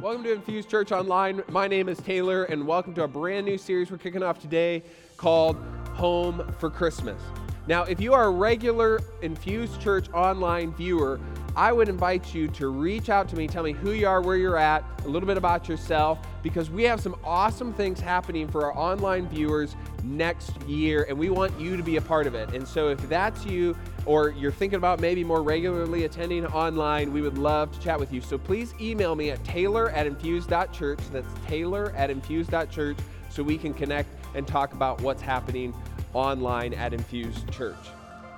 Welcome to Infuse Church Online. My name is Taylor, and welcome to a brand new series we're kicking off today called Home for Christmas. Now, if you are a regular Infuse Church Online viewer, I would invite you to reach out to me, tell me who you are, where you're at, a little bit about yourself, because we have some awesome things happening for our online viewers next year, and we want you to be a part of it. And so, if that's you, or you're thinking about maybe more regularly attending online, we would love to chat with you. So please email me at taylor at infuse.church. That's taylor at infuse.church so we can connect and talk about what's happening online at Infuse Church.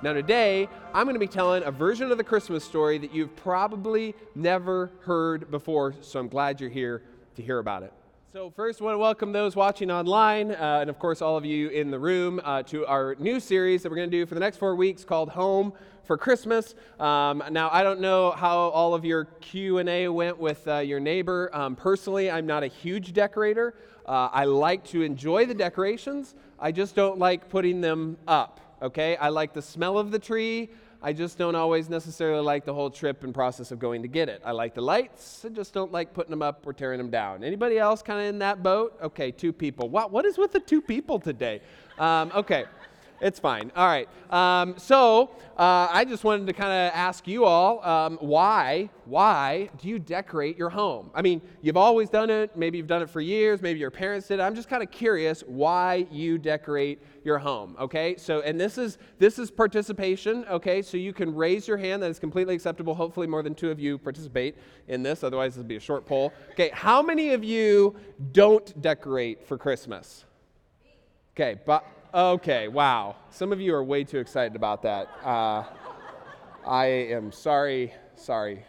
Now, today, I'm going to be telling a version of the Christmas story that you've probably never heard before, so I'm glad you're here to hear about it. So, first, I want to welcome those watching online, uh, and of course, all of you in the room, uh, to our new series that we're going to do for the next four weeks called Home for Christmas. Um, now, I don't know how all of your Q and A went with uh, your neighbor. Um, personally, I'm not a huge decorator. Uh, I like to enjoy the decorations. I just don't like putting them up okay? I like the smell of the tree. I just don't always necessarily like the whole trip and process of going to get it. I like the lights. I just don't like putting them up or tearing them down. Anybody else kind of in that boat? Okay, two people. What, what is with the two people today? Um, okay. It's fine. All right. Um, so uh, I just wanted to kind of ask you all um, why, why do you decorate your home? I mean, you've always done it. Maybe you've done it for years. Maybe your parents did. I'm just kind of curious why you decorate your home. Okay. So and this is this is participation. Okay. So you can raise your hand. That is completely acceptable. Hopefully, more than two of you participate in this. Otherwise, this will be a short poll. Okay. How many of you don't decorate for Christmas? Okay. But Okay, wow. Some of you are way too excited about that. Uh, I am sorry, sorry.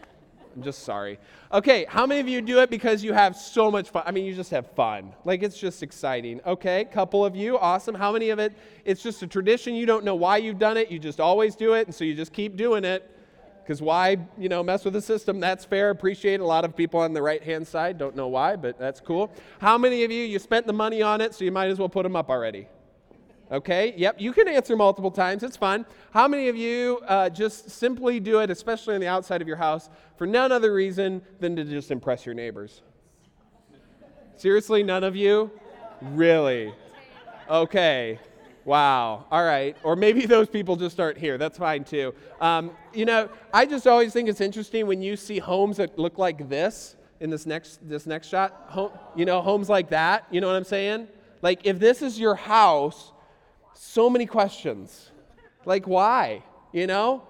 I'm just sorry. Okay, how many of you do it because you have so much fun? I mean, you just have fun. Like, it's just exciting. Okay, couple of you, awesome. How many of it, it's just a tradition. You don't know why you've done it, you just always do it, and so you just keep doing it. Because why, you know, mess with the system? That's fair. Appreciate a lot of people on the right hand side. Don't know why, but that's cool. How many of you, you spent the money on it, so you might as well put them up already? Okay, yep, you can answer multiple times. It's fun. How many of you uh, just simply do it, especially on the outside of your house, for none other reason than to just impress your neighbors? Seriously, none of you? Really? Okay. Wow. All right. Or maybe those people just aren't here. That's fine too. Um, you know, I just always think it's interesting when you see homes that look like this in this next this next shot. Home, you know, homes like that. You know what I'm saying? Like if this is your house so many questions. Like, why? You know?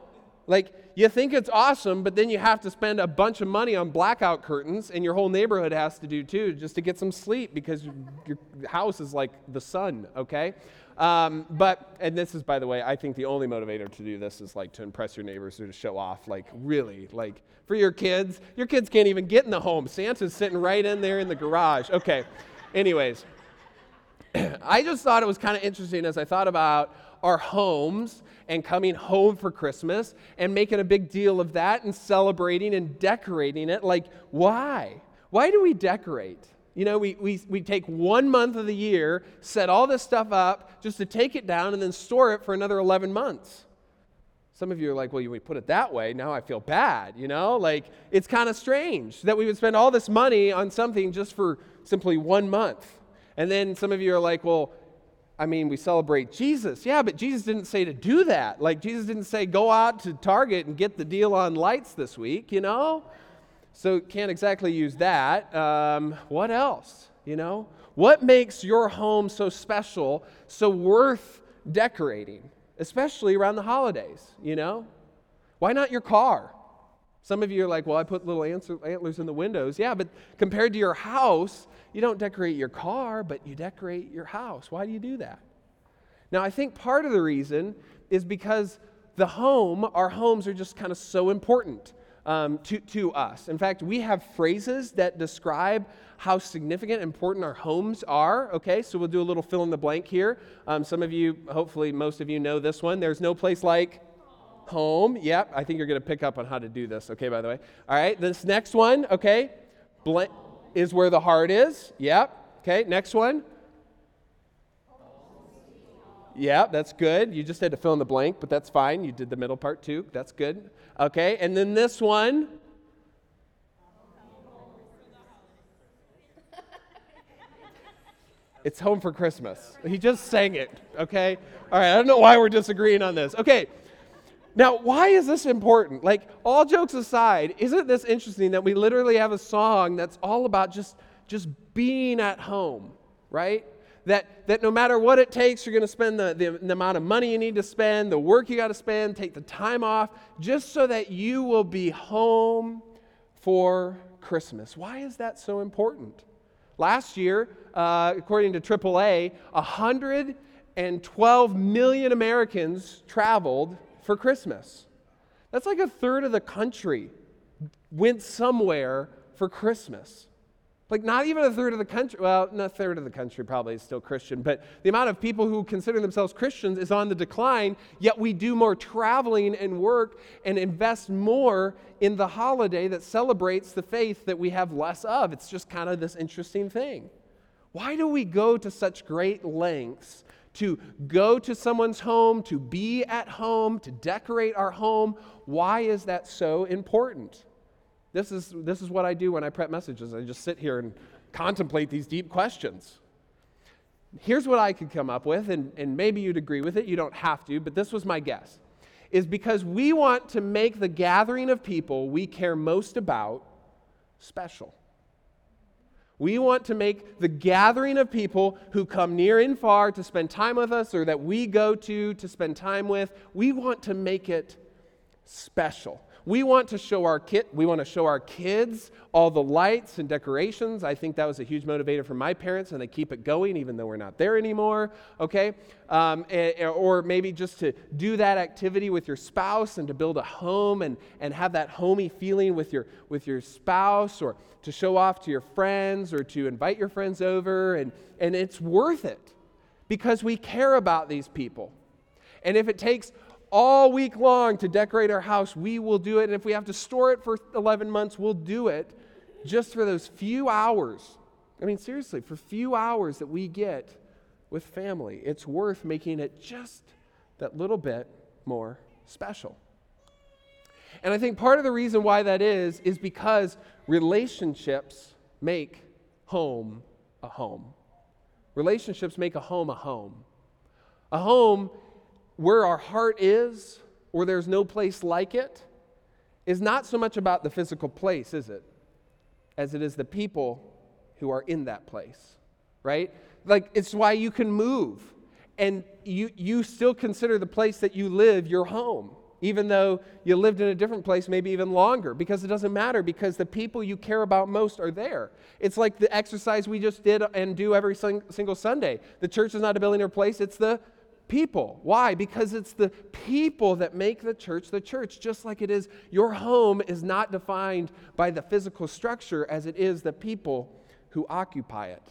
Like, you think it's awesome, but then you have to spend a bunch of money on blackout curtains, and your whole neighborhood has to do too, just to get some sleep because your house is like the sun, okay? Um, but, and this is, by the way, I think the only motivator to do this is like to impress your neighbors or to show off. Like, really, like for your kids, your kids can't even get in the home. Santa's sitting right in there in the garage. Okay, anyways. I just thought it was kind of interesting as I thought about our homes and coming home for Christmas and making a big deal of that and celebrating and decorating it. Like, why? Why do we decorate? You know, we, we, we take one month of the year, set all this stuff up just to take it down and then store it for another 11 months. Some of you are like, well, we put it that way. Now I feel bad, you know? Like, it's kind of strange that we would spend all this money on something just for simply one month. And then some of you are like, well, I mean, we celebrate Jesus. Yeah, but Jesus didn't say to do that. Like, Jesus didn't say, go out to Target and get the deal on lights this week, you know? So, can't exactly use that. Um, what else, you know? What makes your home so special, so worth decorating, especially around the holidays, you know? Why not your car? Some of you are like, well, I put little antlers in the windows. Yeah, but compared to your house, you don't decorate your car, but you decorate your house. Why do you do that? Now, I think part of the reason is because the home, our homes are just kind of so important um, to, to us. In fact, we have phrases that describe how significant important our homes are. Okay, so we'll do a little fill in the blank here. Um, some of you, hopefully, most of you know this one. There's no place like home. Yep, I think you're going to pick up on how to do this, okay, by the way. All right, this next one, okay, bl- is where the heart is. Yep, okay, next one. Yeah, that's good. You just had to fill in the blank, but that's fine. You did the middle part too. That's good. Okay, and then this one. It's home for Christmas. He just sang it, okay? All right, I don't know why we're disagreeing on this. Okay, now why is this important? Like, all jokes aside, isn't this interesting that we literally have a song that's all about just, just being at home, right? That, that no matter what it takes, you're going to spend the, the, the amount of money you need to spend, the work you got to spend, take the time off, just so that you will be home for Christmas. Why is that so important? Last year, uh, according to AAA, 112 million Americans traveled for Christmas. That's like a third of the country went somewhere for Christmas. Like, not even a third of the country, well, not a third of the country probably is still Christian, but the amount of people who consider themselves Christians is on the decline, yet we do more traveling and work and invest more in the holiday that celebrates the faith that we have less of. It's just kind of this interesting thing. Why do we go to such great lengths to go to someone's home, to be at home, to decorate our home? Why is that so important? This is, this is what I do when I prep messages. I just sit here and contemplate these deep questions. Here's what I could come up with, and, and maybe you'd agree with it. You don't have to, but this was my guess. Is because we want to make the gathering of people we care most about special. We want to make the gathering of people who come near and far to spend time with us or that we go to to spend time with, we want to make it special. We want to show our kid, we want to show our kids all the lights and decorations. I think that was a huge motivator for my parents, and they keep it going even though we're not there anymore. Okay, um, or maybe just to do that activity with your spouse and to build a home and, and have that homey feeling with your with your spouse, or to show off to your friends, or to invite your friends over, and and it's worth it because we care about these people. And if it takes all week long to decorate our house, we will do it. And if we have to store it for 11 months, we'll do it just for those few hours. I mean, seriously, for few hours that we get with family, it's worth making it just that little bit more special. And I think part of the reason why that is, is because relationships make home a home. Relationships make a home a home. A home where our heart is, or there's no place like it, is not so much about the physical place, is it? As it is the people who are in that place, right? Like, it's why you can move and you, you still consider the place that you live your home, even though you lived in a different place maybe even longer, because it doesn't matter, because the people you care about most are there. It's like the exercise we just did and do every sing- single Sunday. The church is not a building or place, it's the people. Why? Because it's the people that make the church the church, just like it is your home is not defined by the physical structure as it is the people who occupy it.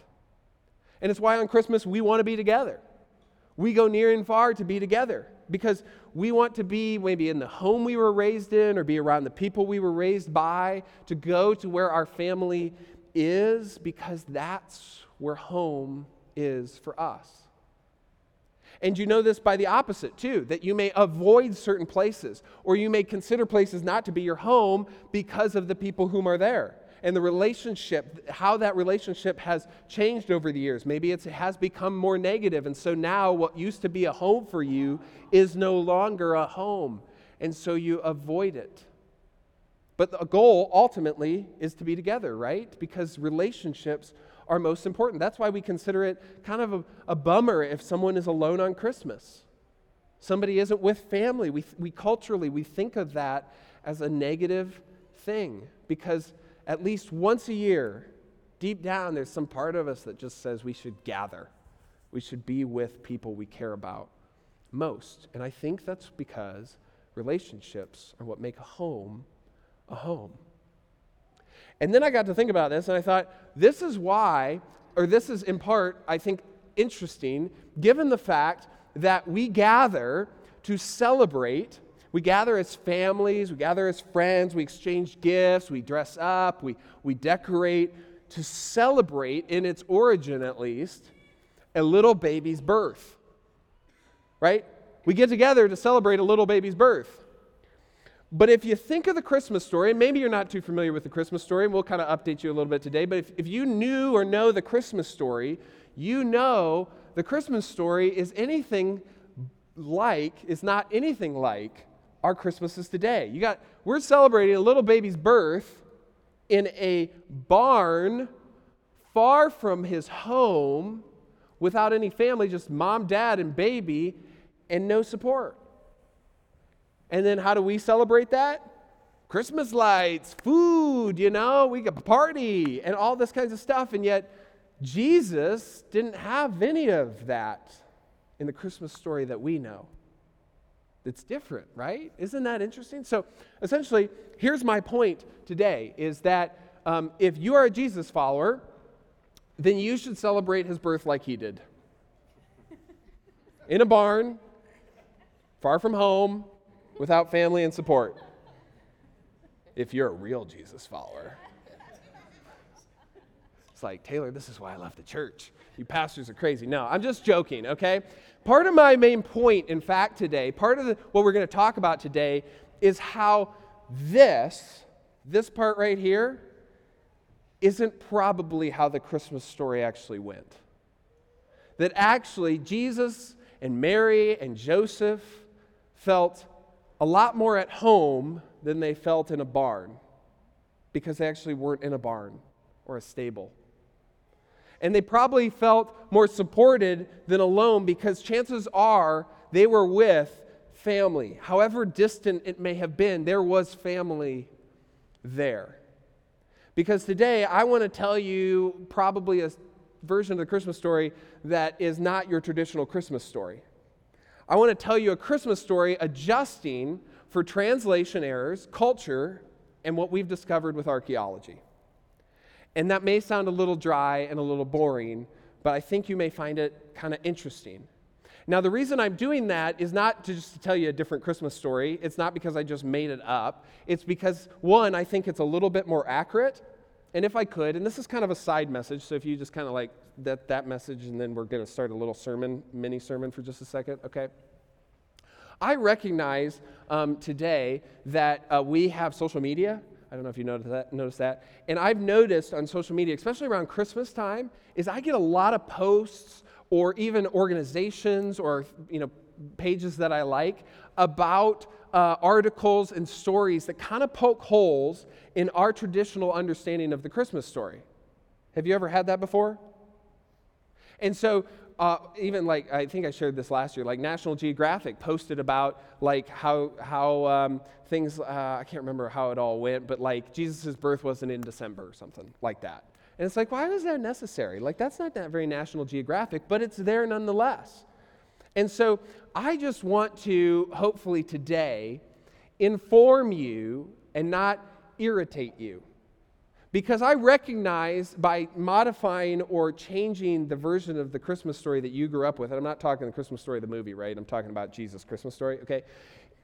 And it's why on Christmas we want to be together. We go near and far to be together because we want to be maybe in the home we were raised in or be around the people we were raised by, to go to where our family is because that's where home is for us. And you know this by the opposite, too, that you may avoid certain places, or you may consider places not to be your home because of the people whom are there. And the relationship, how that relationship has changed over the years. Maybe it has become more negative, and so now what used to be a home for you is no longer a home, and so you avoid it. But the goal ultimately is to be together, right? Because relationships are most important. That's why we consider it kind of a, a bummer if someone is alone on Christmas. Somebody isn't with family. We, we culturally, we think of that as a negative thing because at least once a year, deep down, there's some part of us that just says we should gather. We should be with people we care about most. And I think that's because relationships are what make a home a home. And then I got to think about this and I thought, this is why, or this is in part, I think, interesting, given the fact that we gather to celebrate. We gather as families, we gather as friends, we exchange gifts, we dress up, we, we decorate to celebrate, in its origin at least, a little baby's birth. Right? We get together to celebrate a little baby's birth. But if you think of the Christmas story, maybe you're not too familiar with the Christmas story, and we'll kind of update you a little bit today, but if, if you knew or know the Christmas story, you know the Christmas story is anything like, is not anything like our Christmases today. You got, we're celebrating a little baby's birth in a barn far from his home without any family, just mom, dad, and baby, and no support. And then how do we celebrate that? Christmas lights, food, you know, we a party and all this kinds of stuff. And yet, Jesus didn't have any of that in the Christmas story that we know. It's different, right? Isn't that interesting? So, essentially, here's my point today is that um, if you are a Jesus follower, then you should celebrate his birth like he did in a barn, far from home, without family and support. If you're a real Jesus follower. It's like, Taylor, this is why I left the church. You pastors are crazy. No, I'm just joking, okay? Part of my main point, in fact, today, part of the, what we're going to talk about today is how this, this part right here, isn't probably how the Christmas story actually went. That actually, Jesus and Mary and Joseph felt a lot more at home than they felt in a barn because they actually weren't in a barn or a stable. And they probably felt more supported than alone because chances are they were with family. However distant it may have been, there was family there. Because today I want to tell you probably a version of the Christmas story that is not your traditional Christmas story. I want to tell you a Christmas story adjusting for translation errors, culture, and what we've discovered with archaeology. And that may sound a little dry and a little boring, but I think you may find it kind of interesting. Now, the reason I'm doing that is not to just to tell you a different Christmas story. It's not because I just made it up. It's because, one, I think it's a little bit more accurate. And if I could, and this is kind of a side message, so if you just kind of like that, that message, and then we're going to start a little sermon, mini sermon for just a second, okay? I recognize um, today that uh, we have social media. I don't know if you noticed that, noticed that. And I've noticed on social media, especially around Christmas time, is I get a lot of posts or even organizations or you know pages that I like about uh, articles and stories that kind of poke holes in our traditional understanding of the Christmas story. Have you ever had that before? And so, uh, even like I think I shared this last year, like National Geographic posted about like how how um, things uh, I can't remember how it all went, but like Jesus' birth wasn't in December or something like that. And it's like, why was that necessary? Like that's not that very National Geographic, but it's there nonetheless. And so I just want to hopefully today inform you and not irritate you. Because I recognize by modifying or changing the version of the Christmas story that you grew up with, and I'm not talking the Christmas story of the movie, right? I'm talking about Jesus' Christmas story, okay?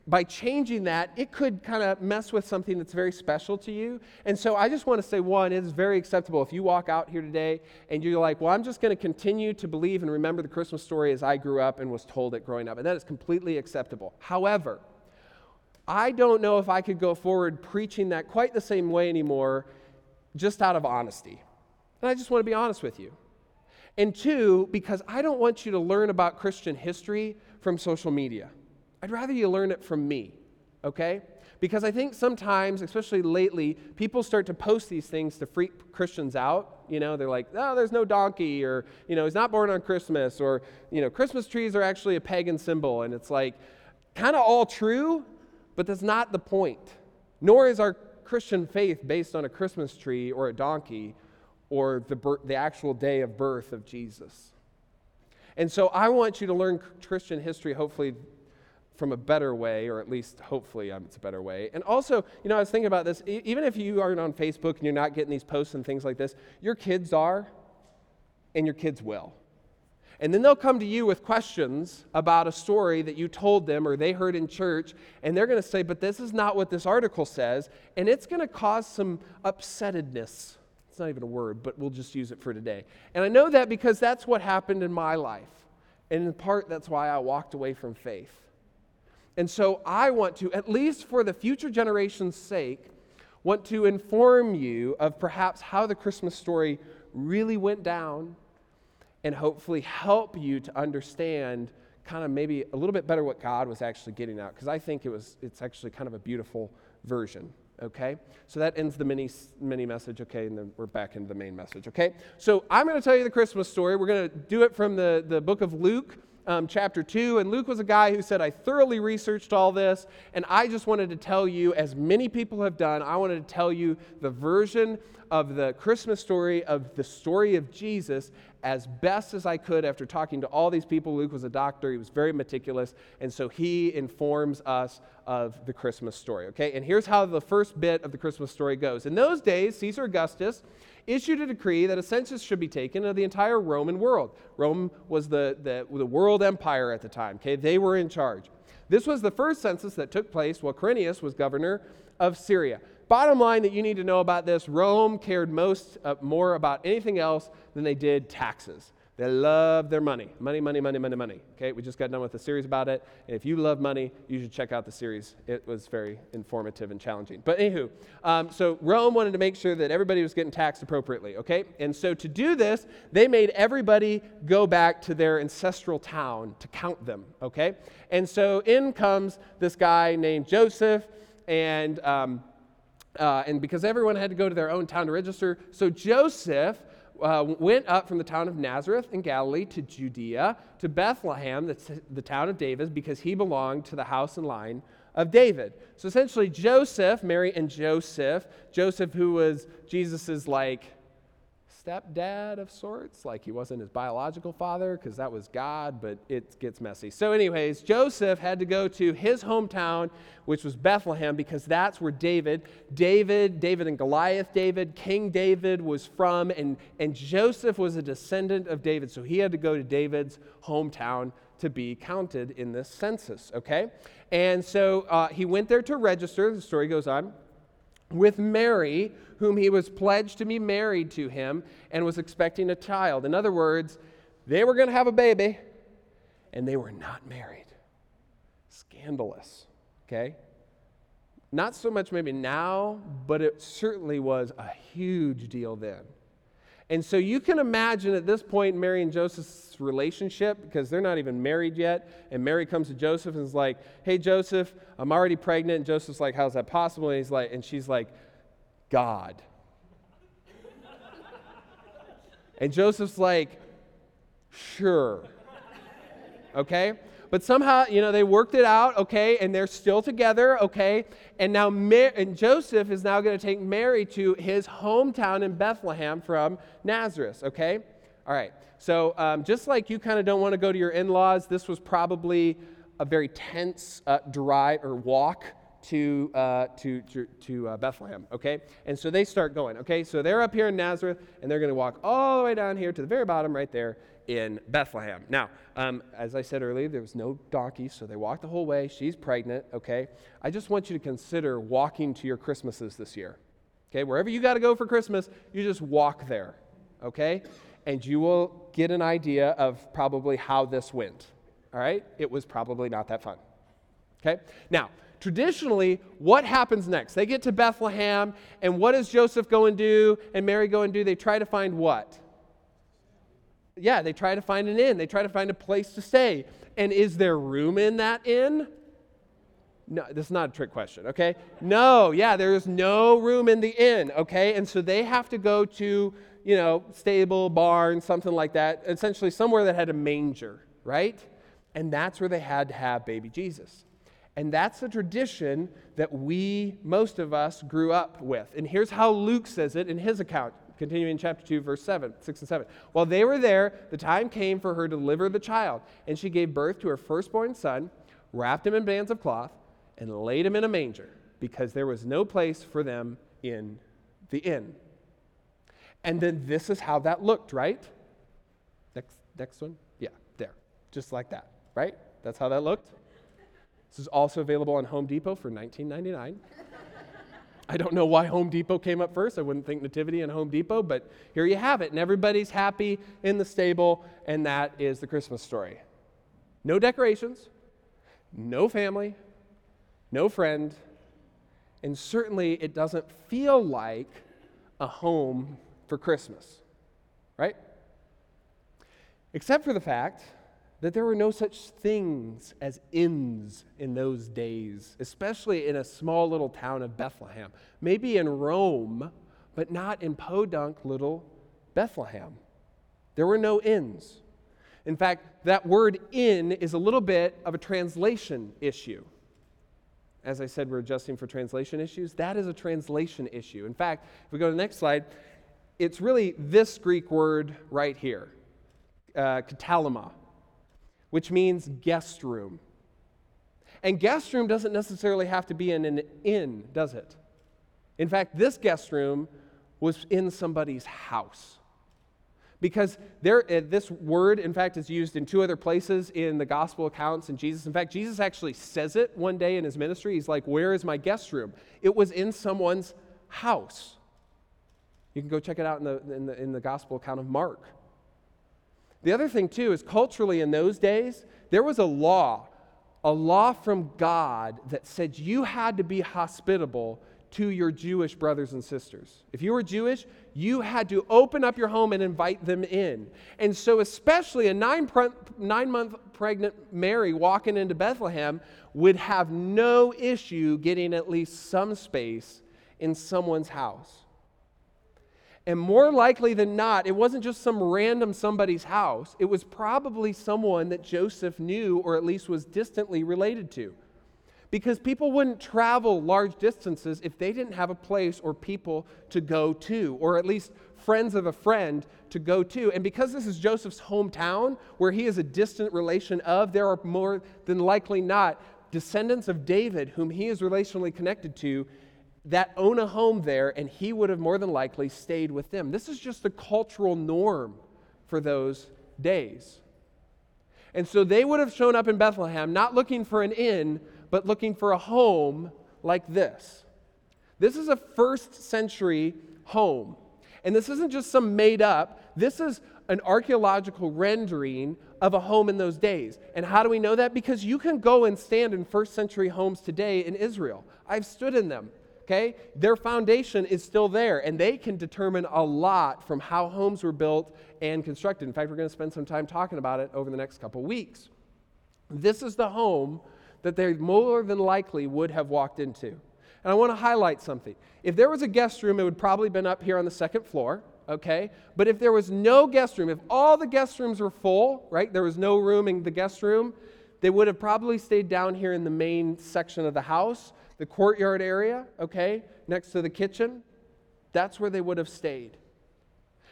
By changing that, it could kind of mess with something that's very special to you. And so I just want to say one, it is very acceptable if you walk out here today and you're like, well, I'm just going to continue to believe and remember the Christmas story as I grew up and was told it growing up. And that is completely acceptable. However, I don't know if I could go forward preaching that quite the same way anymore just out of honesty. And I just want to be honest with you. And two, because I don't want you to learn about Christian history from social media. I'd rather you learn it from me, okay? Because I think sometimes, especially lately, people start to post these things to freak Christians out. You know, they're like, oh, there's no donkey, or, you know, he's not born on Christmas, or, you know, Christmas trees are actually a pagan symbol. And it's like, kind of all true, but that's not the point. Nor is our Christian faith based on a Christmas tree or a donkey or the, bir- the actual day of birth of Jesus. And so I want you to learn Christian history, hopefully, from a better way, or at least hopefully um, it's a better way. And also, you know, I was thinking about this. E- even if you aren't on Facebook and you're not getting these posts and things like this, your kids are, and your kids will. And then they'll come to you with questions about a story that you told them or they heard in church, and they're going to say, But this is not what this article says. And it's going to cause some upsettedness. It's not even a word, but we'll just use it for today. And I know that because that's what happened in my life. And in part, that's why I walked away from faith. And so I want to, at least for the future generation's sake, want to inform you of perhaps how the Christmas story really went down and hopefully help you to understand kind of maybe a little bit better what God was actually getting at because I think it was it's actually kind of a beautiful version. Okay, so that ends the mini mini message. Okay, and then we're back into the main message. Okay, so I'm going to tell you the Christmas story. We're going to do it from the the book of Luke, um, chapter 2. And Luke was a guy who said, I thoroughly researched all this, and I just wanted to tell you, as many people have done, I wanted to tell you the version of the Christmas story of the story of Jesus as best as I could after talking to all these people. Luke was a doctor, he was very meticulous, and so he informs us of the Christmas story. Okay, and here's how the first bit of the Christmas story goes. In those days, Caesar Augustus issued a decree that a census should be taken of the entire Roman world. Rome was the, the, the world empire at the time, okay? They were in charge. This was the first census that took place while Quirinius was governor of Syria. Bottom line that you need to know about this Rome cared most uh, more about anything else than they did taxes. They love their money. Money, money, money, money, money. Okay, we just got done with a series about it. And if you love money, you should check out the series. It was very informative and challenging. But anywho, um, so Rome wanted to make sure that everybody was getting taxed appropriately. Okay, and so to do this, they made everybody go back to their ancestral town to count them. Okay, and so in comes this guy named Joseph, and um, uh, and because everyone had to go to their own town to register, so Joseph uh, went up from the town of Nazareth in Galilee to Judea, to Bethlehem, the town of David, because he belonged to the house and line of David. So essentially, Joseph, Mary and Joseph, Joseph, who was Jesus's like stepdad of sorts. Like he wasn't his biological father because that was God, but it gets messy. So, anyways, Joseph had to go to his hometown, which was Bethlehem, because that's where David, David, David and Goliath, David, King David was from, and, and Joseph was a descendant of David. So he had to go to David's hometown to be counted in this census, okay? And so uh, he went there to register. The story goes on with Mary, whom he was pledged to be married to him and was expecting a child. In other words, they were going to have a baby and they were not married. Scandalous, okay? Not so much maybe now, but it certainly was a huge deal then. And so you can imagine at this point Mary and Joseph's relationship, because they're not even married yet. And Mary comes to Joseph and is like, Hey, Joseph, I'm already pregnant. And Joseph's like, How's that possible? And he's like, and she's like, God. and Joseph's like, Sure. Okay? But somehow, you know, they worked it out, okay, and they're still together, okay. And now, Mar- and Joseph is now going to take Mary to his hometown in Bethlehem from Nazareth, okay. All right. So um, just like you kind of don't want to go to your in-laws, this was probably a very tense uh, drive or walk to, uh, to, to, to uh, Bethlehem, okay? And so they start going, okay? So they're up here in Nazareth, and they're going to walk all the way down here to the very bottom right there, in Bethlehem. Now, um, as I said earlier, there was no donkey, so they walked the whole way. She's pregnant, okay? I just want you to consider walking to your Christmases this year. Okay, wherever you got to go for Christmas, you just walk there, okay? And you will get an idea of probably how this went, all right? It was probably not that fun, okay? Now, traditionally, what happens next? They get to Bethlehem, and what does Joseph go and do, and Mary go and do? They try to find what? Yeah, they try to find an inn. They try to find a place to stay. And is there room in that inn? No, this is not a trick question, okay? No, yeah, there is no room in the inn, okay? And so they have to go to, you know, stable, barn, something like that, essentially somewhere that had a manger, right? And that's where they had to have baby Jesus. And that's a tradition that we, most of us, grew up with. And here's how Luke says it in his account continuing in chapter 2, verse 7, 6 and 7. While they were there, the time came for her to deliver the child, and she gave birth to her firstborn son, wrapped him in bands of cloth, and laid him in a manger, because there was no place for them in the inn. And then this is how that looked, right? Next, next one? Yeah, there. Just like that, right? That's how that looked. This is also available on Home Depot for $19.99. I don't know why Home Depot came up first. I wouldn't think Nativity and Home Depot, but here you have it. And everybody's happy in the stable, and that is the Christmas story. No decorations, no family, no friend, and certainly it doesn't feel like a home for Christmas, right? Except for the fact that there were no such things as inns in those days, especially in a small little town of Bethlehem. Maybe in Rome, but not in podunk little Bethlehem. There were no inns. In fact, that word inn is a little bit of a translation issue. As I said, we're adjusting for translation issues. That is a translation issue. In fact, if we go to the next slide, it's really this Greek word right here, uh, kataluma which means guest room. And guest room doesn't necessarily have to be in an inn, does it? In fact, this guest room was in somebody's house. Because there, uh, this word, in fact, is used in two other places in the gospel accounts and Jesus. In fact, Jesus actually says it one day in his ministry. He's like, Where is my guest room? It was in someone's house. You can go check it out in the, in the, in the gospel account of Mark. The other thing, too, is culturally in those days, there was a law, a law from God that said you had to be hospitable to your Jewish brothers and sisters. If you were Jewish, you had to open up your home and invite them in. And so, especially a nine, pre- nine month pregnant Mary walking into Bethlehem would have no issue getting at least some space in someone's house. And more likely than not, it wasn't just some random somebody's house. It was probably someone that Joseph knew or at least was distantly related to. Because people wouldn't travel large distances if they didn't have a place or people to go to, or at least friends of a friend to go to. And because this is Joseph's hometown, where he is a distant relation of, there are more than likely not descendants of David whom he is relationally connected to that own a home there, and he would have more than likely stayed with them. This is just the cultural norm for those days. And so they would have shown up in Bethlehem not looking for an inn, but looking for a home like this. This is a first century home. And this isn't just some made up, this is an archaeological rendering of a home in those days. And how do we know that? Because you can go and stand in first century homes today in Israel. I've stood in them okay? Their foundation is still there, and they can determine a lot from how homes were built and constructed. In fact, we're going to spend some time talking about it over the next couple weeks. This is the home that they more than likely would have walked into. And I want to highlight something. If there was a guest room, it would probably been up here on the second floor, okay? But if there was no guest room, if all the guest rooms were full, right? There was no room in the guest room, they would have probably stayed down here in the main section of the house the courtyard area, okay, next to the kitchen, that's where they would have stayed.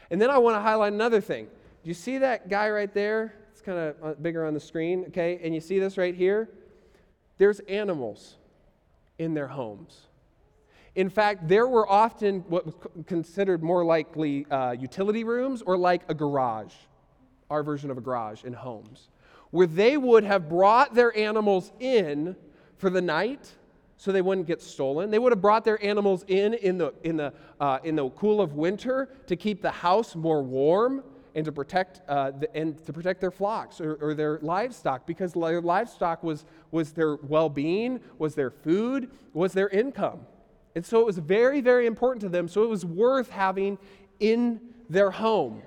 And then I want to highlight another thing. Do you see that guy right there? It's kind of uh, bigger on the screen, okay? And you see this right here? There's animals in their homes. In fact, there were often what was considered more likely uh, utility rooms or like a garage, our version of a garage in homes, where they would have brought their animals in for the night so they wouldn't get stolen. They would have brought their animals in in the, in the, uh, in the cool of winter to keep the house more warm and to protect, uh, the, and to protect their flocks or, or their livestock because their livestock was, was their well being, was their food, was their income. And so it was very, very important to them. So it was worth having in their home.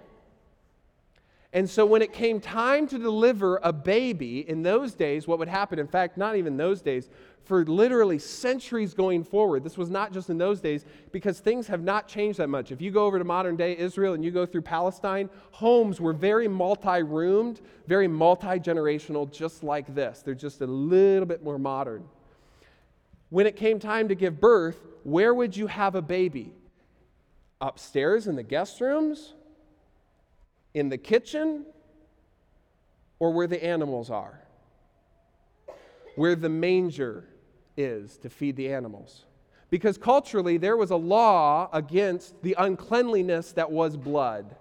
And so when it came time to deliver a baby in those days, what would happen, in fact, not even those days, for literally centuries going forward. This was not just in those days because things have not changed that much. If you go over to modern day Israel and you go through Palestine, homes were very multi roomed, very multi generational, just like this. They're just a little bit more modern. When it came time to give birth, where would you have a baby? Upstairs in the guest rooms? In the kitchen? Or where the animals are? Where the manger is to feed the animals. Because culturally, there was a law against the uncleanliness that was blood.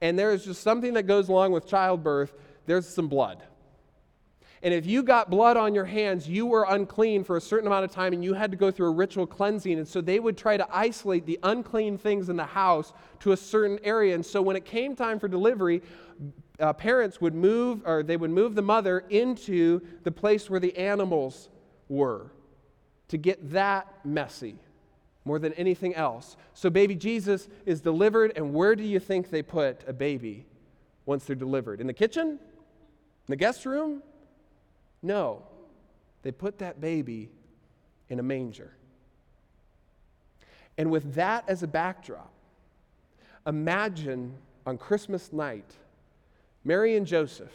And there is just something that goes along with childbirth there's some blood. And if you got blood on your hands, you were unclean for a certain amount of time and you had to go through a ritual cleansing. And so they would try to isolate the unclean things in the house to a certain area. And so when it came time for delivery, uh, parents would move, or they would move the mother into the place where the animals were. to get that messy more than anything else. So, baby Jesus is delivered, and where do you think they put a baby once they're delivered? In the kitchen? In the guest room? No. They put that baby in a manger. And with that as a backdrop, imagine on Christmas night, Mary and Joseph,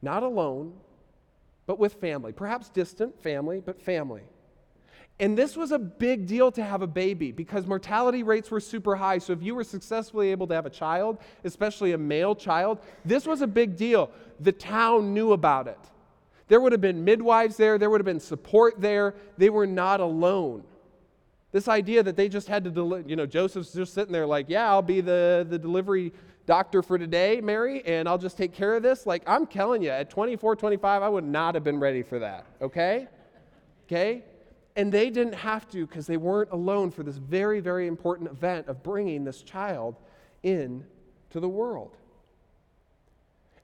not alone, but with family, perhaps distant family, but family. And this was a big deal to have a baby because mortality rates were super high. So, if you were successfully able to have a child, especially a male child, this was a big deal. The town knew about it. There would have been midwives there, there would have been support there. They were not alone. This idea that they just had to, deliver, you know, Joseph's just sitting there like, yeah, I'll be the, the delivery doctor for today, Mary, and I'll just take care of this. Like, I'm telling you, at 24, 25, I would not have been ready for that, okay? Okay? And they didn't have to because they weren't alone for this very, very important event of bringing this child in to the world.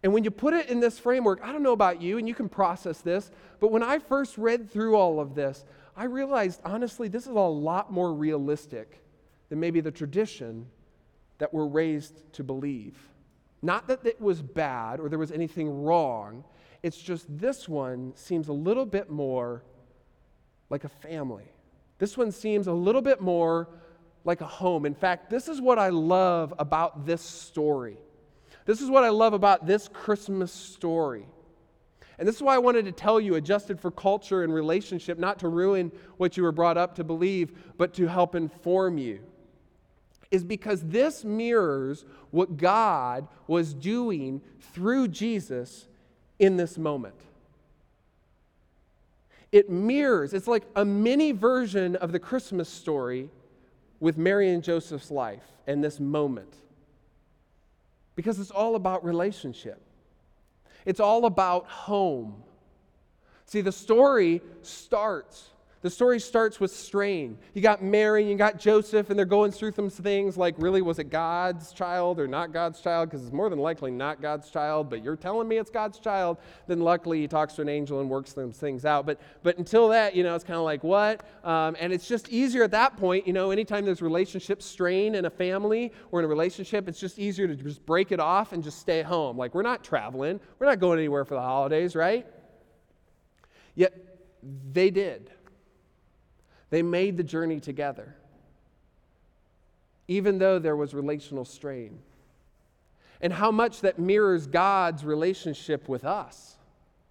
And when you put it in this framework, I don't know about you, and you can process this, but when I first read through all of this, I realized, honestly, this is a lot more realistic than maybe the tradition that we're raised to believe. Not that it was bad or there was anything wrong, it's just this one seems a little bit more like a family. This one seems a little bit more like a home. In fact, this is what I love about this story. This is what I love about this Christmas story. And this is why I wanted to tell you, adjusted for culture and relationship, not to ruin what you were brought up to believe, but to help inform you. Is because this mirrors what God was doing through Jesus in this moment it mirrors, it's like a mini version of the Christmas story with Mary and Joseph's life and this moment. Because it's all about relationship, it's all about home. See, the story starts the story starts with strain. You got Mary, you got Joseph, and they're going through some things like, really, was it God's child or not God's child? Because it's more than likely not God's child, but you're telling me it's God's child. Then luckily he talks to an angel and works those things out. But, but until that, you know, it's kind of like, what? Um, and it's just easier at that point, you know, anytime there's relationship strain in a family or in a relationship, it's just easier to just break it off and just stay home. Like, we're not traveling, we're not going anywhere for the holidays, right? Yet they did. They made the journey together, even though there was relational strain. And how much that mirrors God's relationship with us.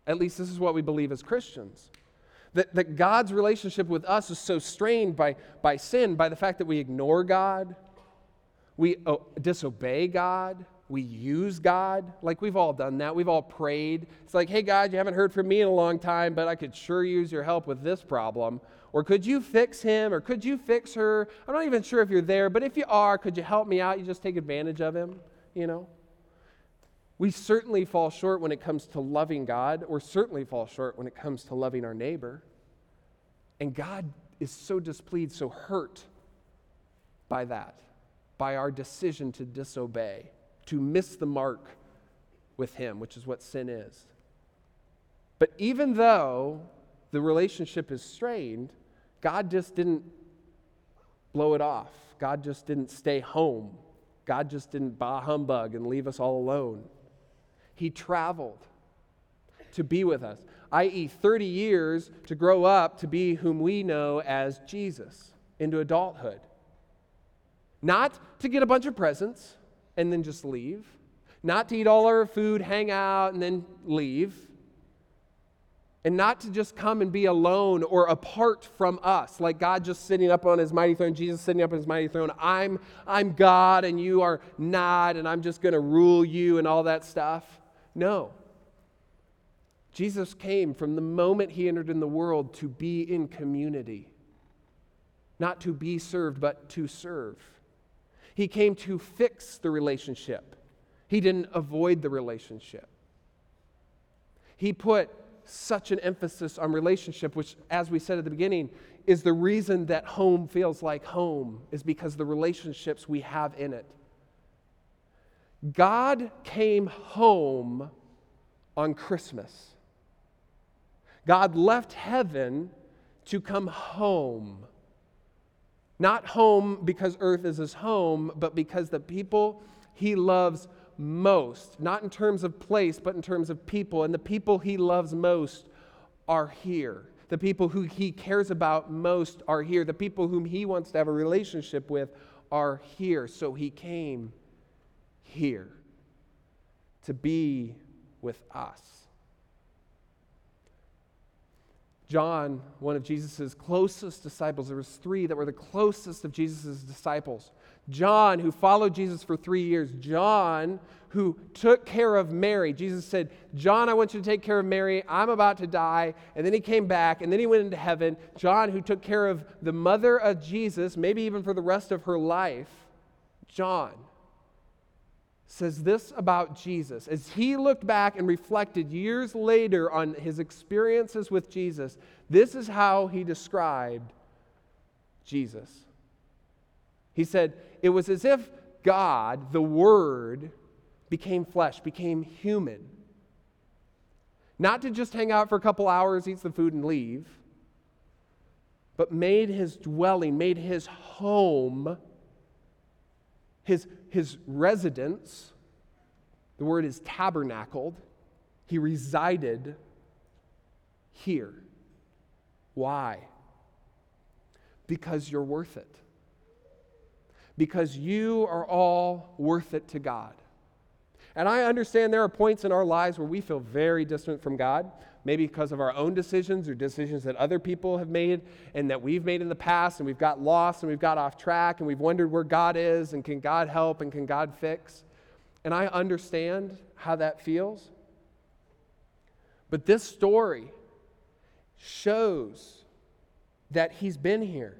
At least this is what we believe as Christians. That, that God's relationship with us is so strained by, by sin, by the fact that we ignore God, we disobey God, we use God. Like we've all done that. We've all prayed. It's like, hey, God, you haven't heard from me in a long time, but I could sure use your help with this problem. Or could you fix him? Or could you fix her? I'm not even sure if you're there, but if you are, could you help me out? You just take advantage of him, you know? We certainly fall short when it comes to loving God, or certainly fall short when it comes to loving our neighbor. And God is so displeased, so hurt by that, by our decision to disobey to miss the mark with Him, which is what sin is. But even though the relationship is strained, God just didn't blow it off. God just didn't stay home. God just didn't bah humbug and leave us all alone. He traveled to be with us, i.e., 30 years to grow up to be whom we know as Jesus into adulthood. Not to get a bunch of presents, and then just leave, not to eat all our food, hang out, and then leave, and not to just come and be alone or apart from us, like God just sitting up on his mighty throne, Jesus sitting up on his mighty throne. I'm, I'm God and you are not, and I'm just going to rule you and all that stuff. No. Jesus came from the moment he entered in the world to be in community, not to be served, but to serve. He came to fix the relationship, he didn't avoid the relationship. He put such an emphasis on relationship, which, as we said at the beginning, is the reason that home feels like home, is because the relationships we have in it. God came home on Christmas. God left heaven to come home. Not home because earth is his home, but because the people he loves most, not in terms of place, but in terms of people. And the people he loves most are here. The people who he cares about most are here. The people whom he wants to have a relationship with are here. So he came here to be with us. John, one of Jesus' closest disciples, there was three that were the closest of Jesus' disciples. John, who followed Jesus for three years. John, who took care of Mary. Jesus said, John, I want you to take care of Mary. I'm about to die. And then he came back, and then he went into heaven. John, who took care of the mother of Jesus, maybe even for the rest of her life. John says this about Jesus. As he looked back and reflected years later on his experiences with Jesus, this is how he described Jesus. He said, It was as if God, the Word, became flesh, became human. Not to just hang out for a couple hours, eat some food, and leave, but made his dwelling, made his home his, his residence, the word is tabernacled, he resided here. Why? Because you're worth it. Because you are all worth it to God. And I understand there are points in our lives where we feel very distant from God, maybe because of our own decisions or decisions that other people have made and that we've made in the past, and we've got lost and we've got off track and we've wondered where God is and can God help and can God fix. And I understand how that feels. But this story shows that He's been here,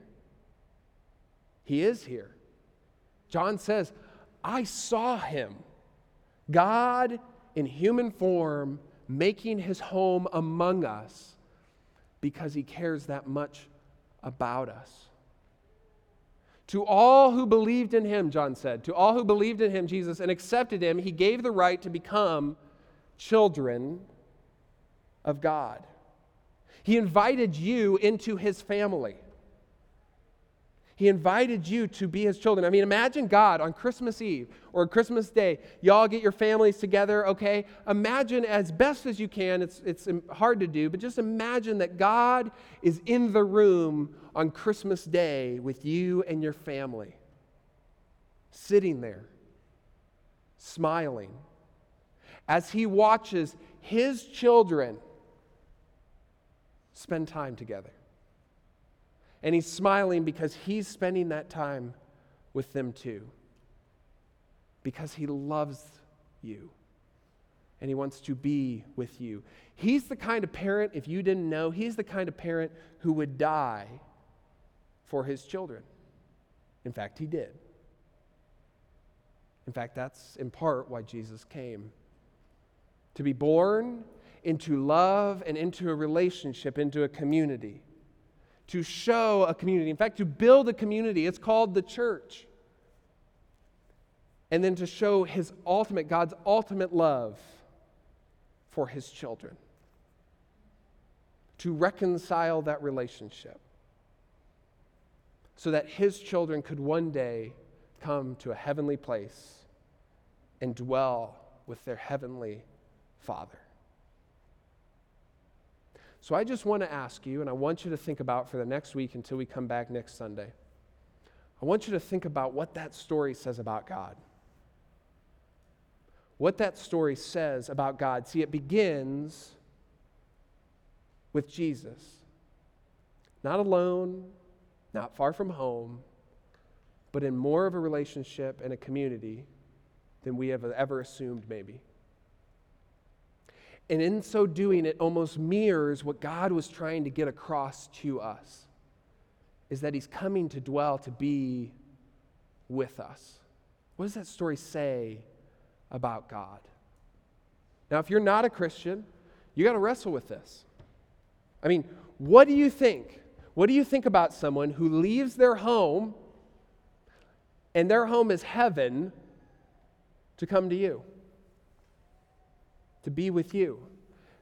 He is here. John says, I saw Him. God in human form making his home among us because he cares that much about us. To all who believed in him, John said, to all who believed in him, Jesus, and accepted him, he gave the right to become children of God. He invited you into his family. He invited you to be his children. I mean, imagine God on Christmas Eve or Christmas Day. Y'all get your families together, okay? Imagine as best as you can, it's, it's hard to do, but just imagine that God is in the room on Christmas Day with you and your family, sitting there, smiling, as he watches his children spend time together. And he's smiling because he's spending that time with them too. Because he loves you and he wants to be with you. He's the kind of parent, if you didn't know, he's the kind of parent who would die for his children. In fact, he did. In fact, that's in part why Jesus came to be born into love and into a relationship, into a community to show a community. In fact, to build a community, it's called the church. And then to show his ultimate, God's ultimate love for his children. To reconcile that relationship so that his children could one day come to a heavenly place and dwell with their heavenly Father. So I just want to ask you, and I want you to think about for the next week until we come back next Sunday. I want you to think about what that story says about God. What that story says about God. See, it begins with Jesus. Not alone, not far from home, but in more of a relationship and a community than we have ever assumed, maybe. And in so doing, it almost mirrors what God was trying to get across to us is that He's coming to dwell, to be with us. What does that story say about God? Now, if you're not a Christian, you got to wrestle with this. I mean, what do you think? What do you think about someone who leaves their home and their home is heaven to come to you? To be with you.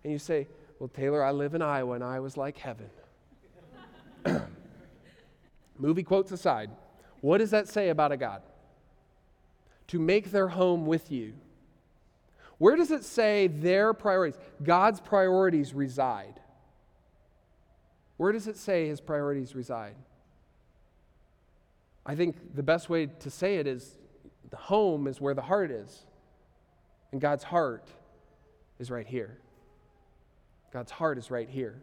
And you say, Well, Taylor, I live in Iowa and Iowa's like heaven. movie quotes aside, what does that say about a God? To make their home with you. Where does it say their priorities, God's priorities reside? Where does it say his priorities reside? I think the best way to say it is the home is where the heart is. And God's heart is right here. God's heart is right here.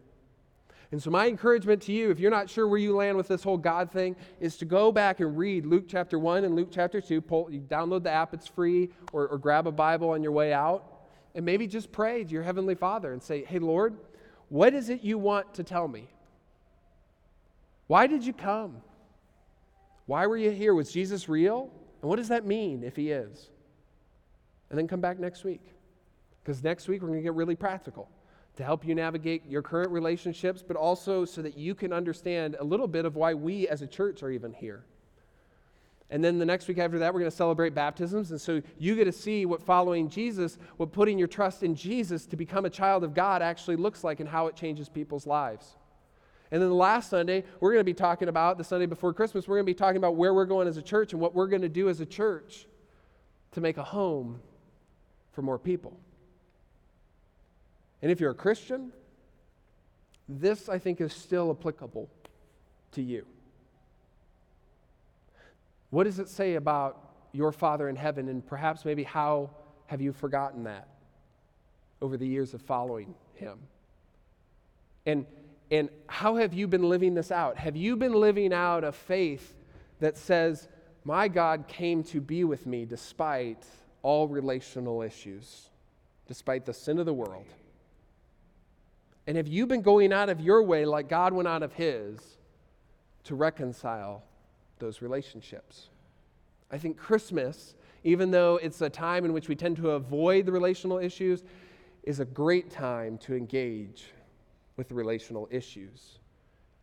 And so, my encouragement to you, if you're not sure where you land with this whole God thing, is to go back and read Luke chapter 1 and Luke chapter 2. Pull, you download the app, it's free, or, or grab a Bible on your way out. And maybe just pray to your Heavenly Father and say, Hey, Lord, what is it you want to tell me? Why did you come? Why were you here? Was Jesus real? And what does that mean if he is? And then come back next week. Because next week we're going to get really practical to help you navigate your current relationships, but also so that you can understand a little bit of why we as a church are even here. And then the next week after that, we're going to celebrate baptisms. And so you get to see what following Jesus, what putting your trust in Jesus to become a child of God actually looks like and how it changes people's lives. And then the last Sunday, we're going to be talking about, the Sunday before Christmas, we're going to be talking about where we're going as a church and what we're going to do as a church to make a home for more people. And if you're a Christian, this I think is still applicable to you. What does it say about your Father in heaven, and perhaps maybe how have you forgotten that over the years of following Him? And, and how have you been living this out? Have you been living out a faith that says, My God came to be with me despite all relational issues, despite the sin of the world? And have you been going out of your way like God went out of his to reconcile those relationships? I think Christmas, even though it's a time in which we tend to avoid the relational issues, is a great time to engage with the relational issues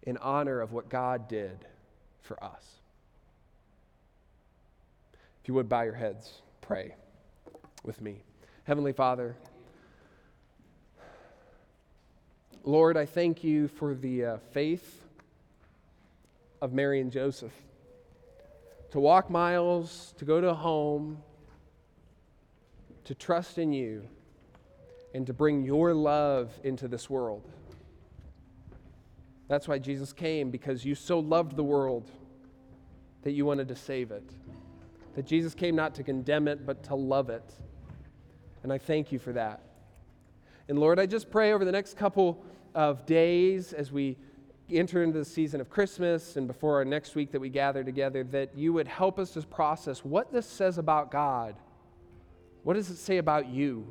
in honor of what God did for us. If you would bow your heads, pray with me. Heavenly Father, Lord, I thank you for the uh, faith of Mary and Joseph to walk miles, to go to home, to trust in you, and to bring your love into this world. That's why Jesus came, because you so loved the world that you wanted to save it. That Jesus came not to condemn it, but to love it. And I thank you for that. And Lord, I just pray over the next couple of days as we enter into the season of Christmas and before our next week that we gather together, that you would help us to process what this says about God. What does it say about you?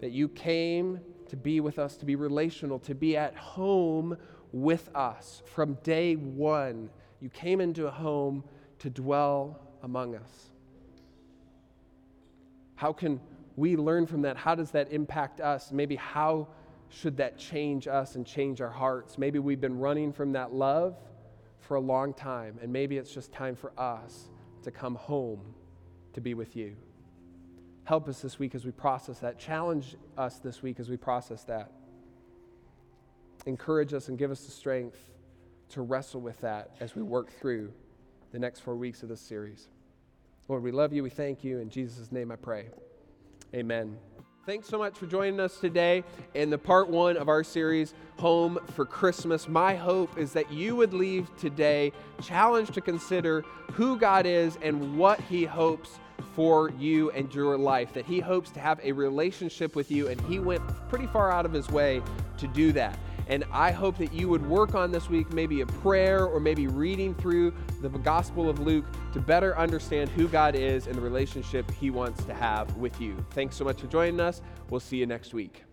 That you came to be with us, to be relational, to be at home with us from day one. You came into a home to dwell among us. How can we learn from that? How does that impact us? Maybe how should that change us and change our hearts? Maybe we've been running from that love for a long time, and maybe it's just time for us to come home to be with you. Help us this week as we process that. Challenge us this week as we process that. Encourage us and give us the strength to wrestle with that as we work through the next four weeks of this series. Lord, we love you. We thank you. In Jesus' name I pray. Amen. Thanks so much for joining us today in the part one of our series, Home for Christmas. My hope is that you would leave today challenged to consider who God is and what He hopes for you and your life. That He hopes to have a relationship with you, and He went pretty far out of His way to do that. And I hope that you would work on this week maybe a prayer or maybe reading through the Gospel of Luke to better understand who God is and the relationship He wants to have with you. Thanks so much for joining us. We'll see you next week.